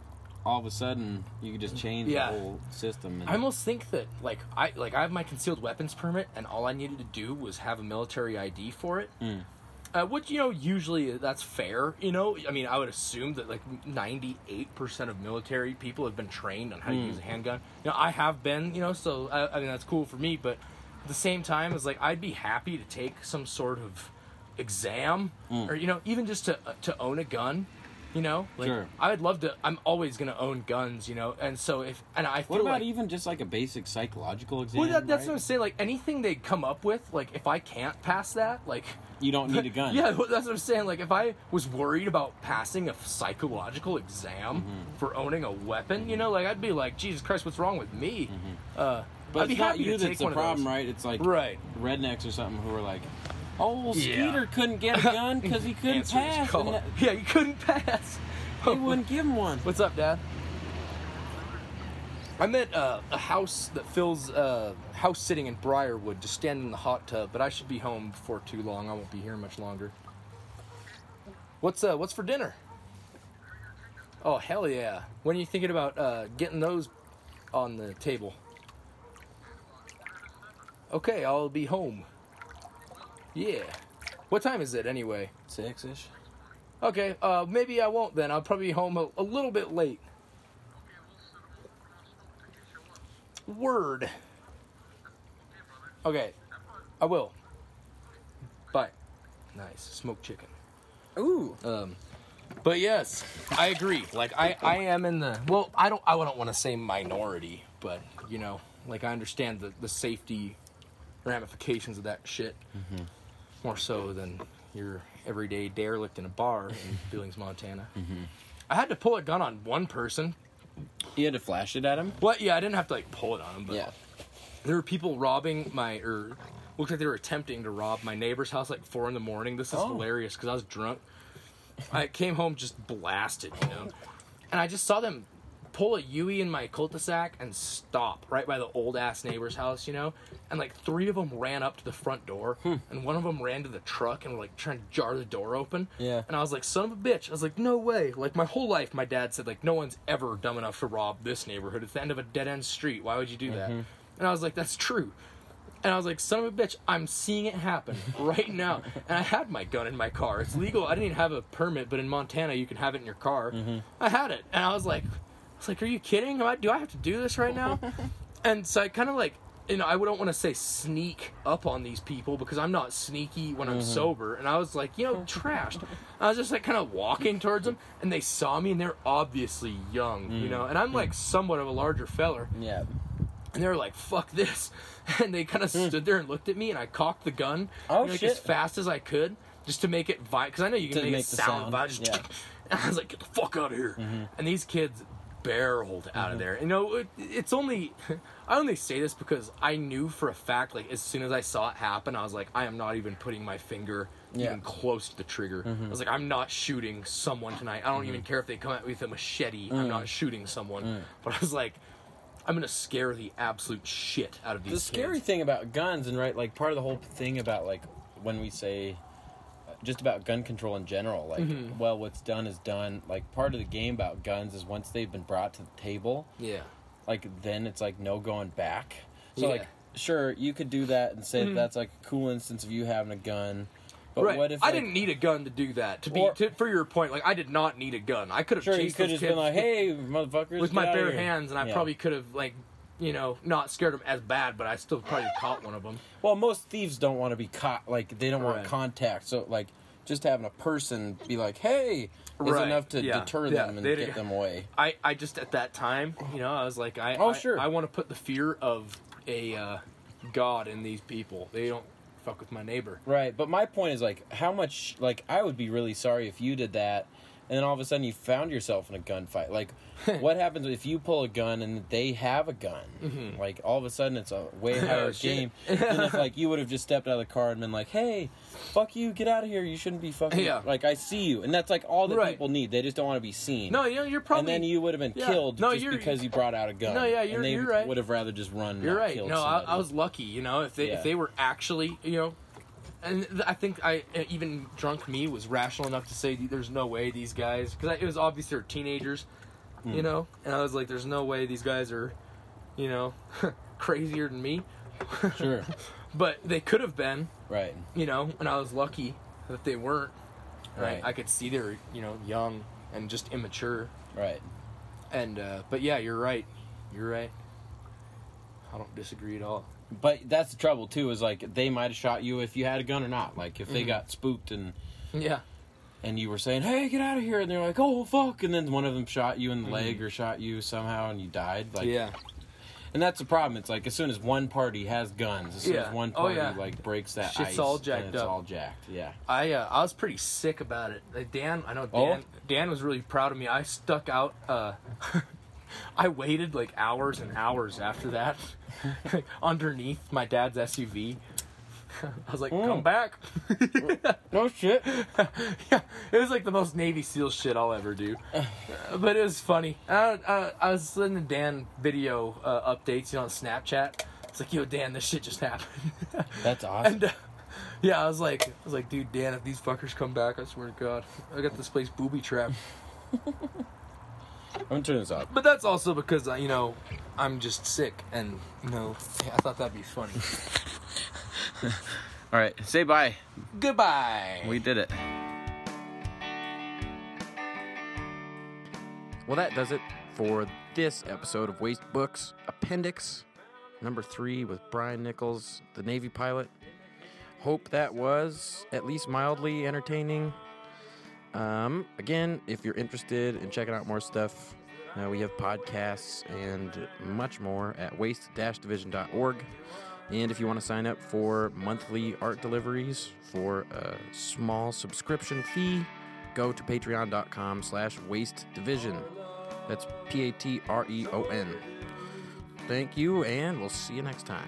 all of a sudden you could just change Yeah. the whole system. And, I almost think that like I like I have my concealed weapons permit, and all I needed to do was have a military ID for it. Mm. Uh, which you know usually that's fair. You know, I mean, I would assume that like ninety eight percent of military people have been trained on how to Mm. use a handgun. You know, I have been. You know, so I, I mean that's cool for me. But at the same time, it's like I'd be happy to take some sort of exam, Mm. or you know, even just to to own a gun. You know, like Sure. I would love to. I'm always gonna own guns. You know, and so if and I feel what about like even just like a basic psychological exam? well, that, that's right? what I'm saying. Like anything they come up with, like if I can't pass that, like You don't need a gun. yeah, well, that's what I'm saying. Like if I was worried about passing a psychological exam Mm-hmm. for owning a weapon, you know, like I'd be like, Jesus Christ, what's wrong with me? Uh, Mm-hmm. But I'd it's not you that's the problem, right? It's like Right. rednecks or something who are like, "Oh, Yeah. Skeeter couldn't get a gun because he couldn't pass, that- Yeah, he couldn't pass. he wouldn't give him one." What's up, Dad? I'm at uh, a house that fills uh, house sitting in Briarwood, just standing in the hot tub. But I should be home before too long. I won't be here much longer. What's uh, what's for dinner? Oh hell yeah! When are you thinking about uh, getting those on the table? Okay, I'll be home. Yeah. What time is it anyway? Six ish. Okay, uh, maybe I won't then. I'll probably be home a, a little bit late. Word. Okay, I will. Bye. Nice smoked chicken. Ooh. Um, but yes, I agree. Like I, I am in the well. I don't. I don't want to say minority, but you know, like I understand the the safety ramifications of that shit more so than your everyday derelict in a bar in Billings, Montana. Mm-hmm. I had to pull a gun on one person. You had to flash it at him. Well, yeah, I didn't have to like pull it on him, but Yeah. there were people robbing my or looked like they were attempting to rob my neighbor's house like four in the morning. This is Oh. hilarious because I was drunk. I came home just blasted, you know, and I just saw them pull a Yui in my cul-de-sac and stop right by the old ass neighbor's house, you know, and like three of them ran up to the front door, Hmm. and one of them ran to the truck and were like trying to jar the door open. Yeah. And I was like, son of a bitch. I was like, no way. Like my whole life, my dad said like, no one's ever dumb enough to rob this neighborhood. It's the end of a dead end street. Why would you do that? Mm-hmm. And I was like, that's true. And I was like, son of a bitch, I'm seeing it happen right now. And I had my gun in my car. It's legal. I didn't even have a permit, but in Montana, you can have it in your car. I had it. And I was like, was like, are you kidding? I, do I have to do this right now? and so I kind of like, you know, I don't want to say sneak up on these people because I'm not sneaky when I'm mm-hmm. sober. And I was like, you know, trashed. I was just like kind of walking towards them, and they saw me, and they're obviously young, you know, mm. and I'm like mm. somewhat of a larger feller. Yeah. And they were like, fuck this. And they kind of mm. stood there and looked at me, and I cocked the gun. Oh, like, shit. as fast as I could just to make it violent. Because I know you can To make, make it sound, sound, violent. Just yeah. And I was like, get the fuck out of here. Mm-hmm. And these kids barreled out Mm-hmm. of there. You know, it, it's only, I only say this because I knew for a fact, like, as soon as I saw it happen, I was like, I am not even putting my finger Yeah. even close to the trigger. Mm-hmm. I was like, I'm not shooting someone tonight. I don't mm-hmm. even care if they come at me with a machete. I'm mm. not shooting someone. Mm. But I was like, I'm gonna scare the absolute shit out of these. the scary kids. thing about guns and right like part of the whole thing about like when we say just about gun control in general like Mm-hmm. well what's done is done like part of the game about guns is once they've been brought to the table Yeah. like then it's like no going back so Yeah. Mm-hmm. like sure you could do that and say that that's like a cool instance of you having a gun but right. what if I like, didn't need a gun to do that? To be Or- to, for your point, like I did not need a gun. I could have sure you chased could those just been like hey motherfuckers with my bare here." hands, and I Yeah. probably could have like, you know, not scared them as bad, but I still probably caught one of them. Well, most thieves don't want to be caught. Like they don't Right. want contact. So like just having a person be like, "Hey," is Right. enough to Yeah. deter Yeah. them and They- get them away. I, I just at that time, you know, I was like, I Oh, I, sure. I want to put the fear of a uh, god in these people. They don't fuck with my neighbor. Right. But my point is like, how much? Like, I would be really sorry if you did that, and then all of a sudden you found yourself in a gunfight. Like, what happens if you pull a gun and they have a gun? Mm-hmm. Like, all of a sudden it's a way oh, higher Oh, game than if like you would have just stepped out of the car and been like, "Hey, fuck you, get out of here. You shouldn't be fucking." Yeah. Like, I see you, and that's like all that Right. people need. They just don't want to be seen. No, you know, you're probably and then you would have been Yeah. killed No, just because you brought out a gun. No, yeah, you're- and they you're right. would have rather just run. You're right. No, I. I was lucky. You know, if they Yeah. if they were actually, you know, and I think I even drunk me was rational enough to say there's no way these guys because it was obvious they were teenagers. you know. And I was like, "There's no way these guys are, you know, crazier than me." Sure. But they could have been, right. you know. And I was lucky that they weren't. And I- Right. I, could see they were, you know, young and just immature. Right. And uh, but yeah, you're right. You're right. I don't disagree at all. But that's the trouble too. Is like they might have shot you if you had a gun or not. Like if Mm-hmm. they got spooked and Yeah. and you were saying, "Hey, get out of here," and they're like, "Oh fuck," and then one of them shot you in the Mm-hmm. leg or shot you somehow and you died. Like, yeah. and that's the problem. It's like as soon as one party has guns, as soon Yeah. as one Oh, party yeah. like breaks that Shit's ice, all jacked it's up. all jacked. Yeah. I uh, I was pretty sick about it. Uh, Dan, I know Oh? Dan. Dan was really proud of me. I stuck out. Uh, I waited like hours and hours after that, underneath my dad's SUV. I was like, "Come Mm. back!" No shit. yeah, it was like the most Navy SEAL shit I'll ever do. But it was funny. Uh, uh, I was sending Dan video uh, updates, you know, on Snapchat. It's like, "Yo, Dan, this shit just happened." That's awesome. And uh, yeah, I was like, I was like, dude, Dan, if these fuckers come back, I swear to God, I got this place booby trapped. I'm gonna turn this off. But that's also because uh, you know I'm just sick, and you know I thought that'd be funny. All right, say bye. Goodbye. We did it. Well, that does it for this episode of Waste Books Appendix number three with Brian Nichols, the Navy pilot. Hope that was at least mildly entertaining. Um, again, if you're interested in checking out more stuff, uh, we have podcasts and much more at waste-division.org. And if you want to sign up for monthly art deliveries for a small subscription fee, go to patreon.com slash waste division. That's P-A-T-R-E-O-N. Thank you, and we'll see you next time.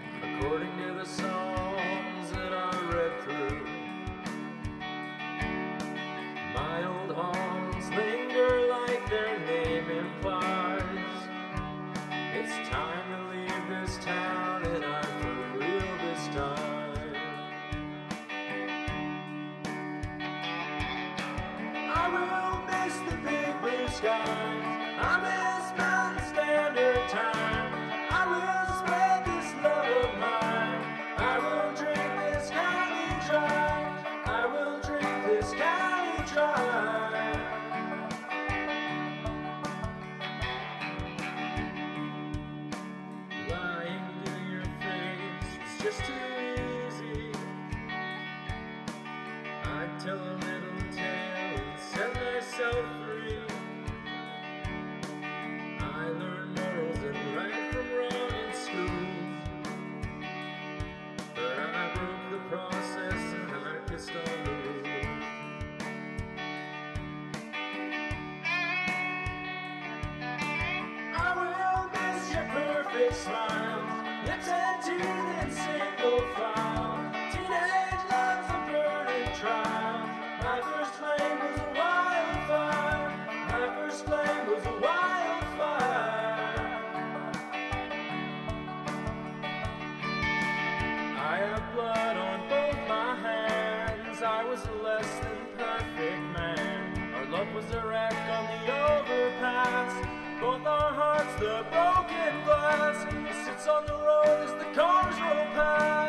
Was a wreck on the overpass. Both our hearts, the broken glass. It sits on the road as the cars roll past.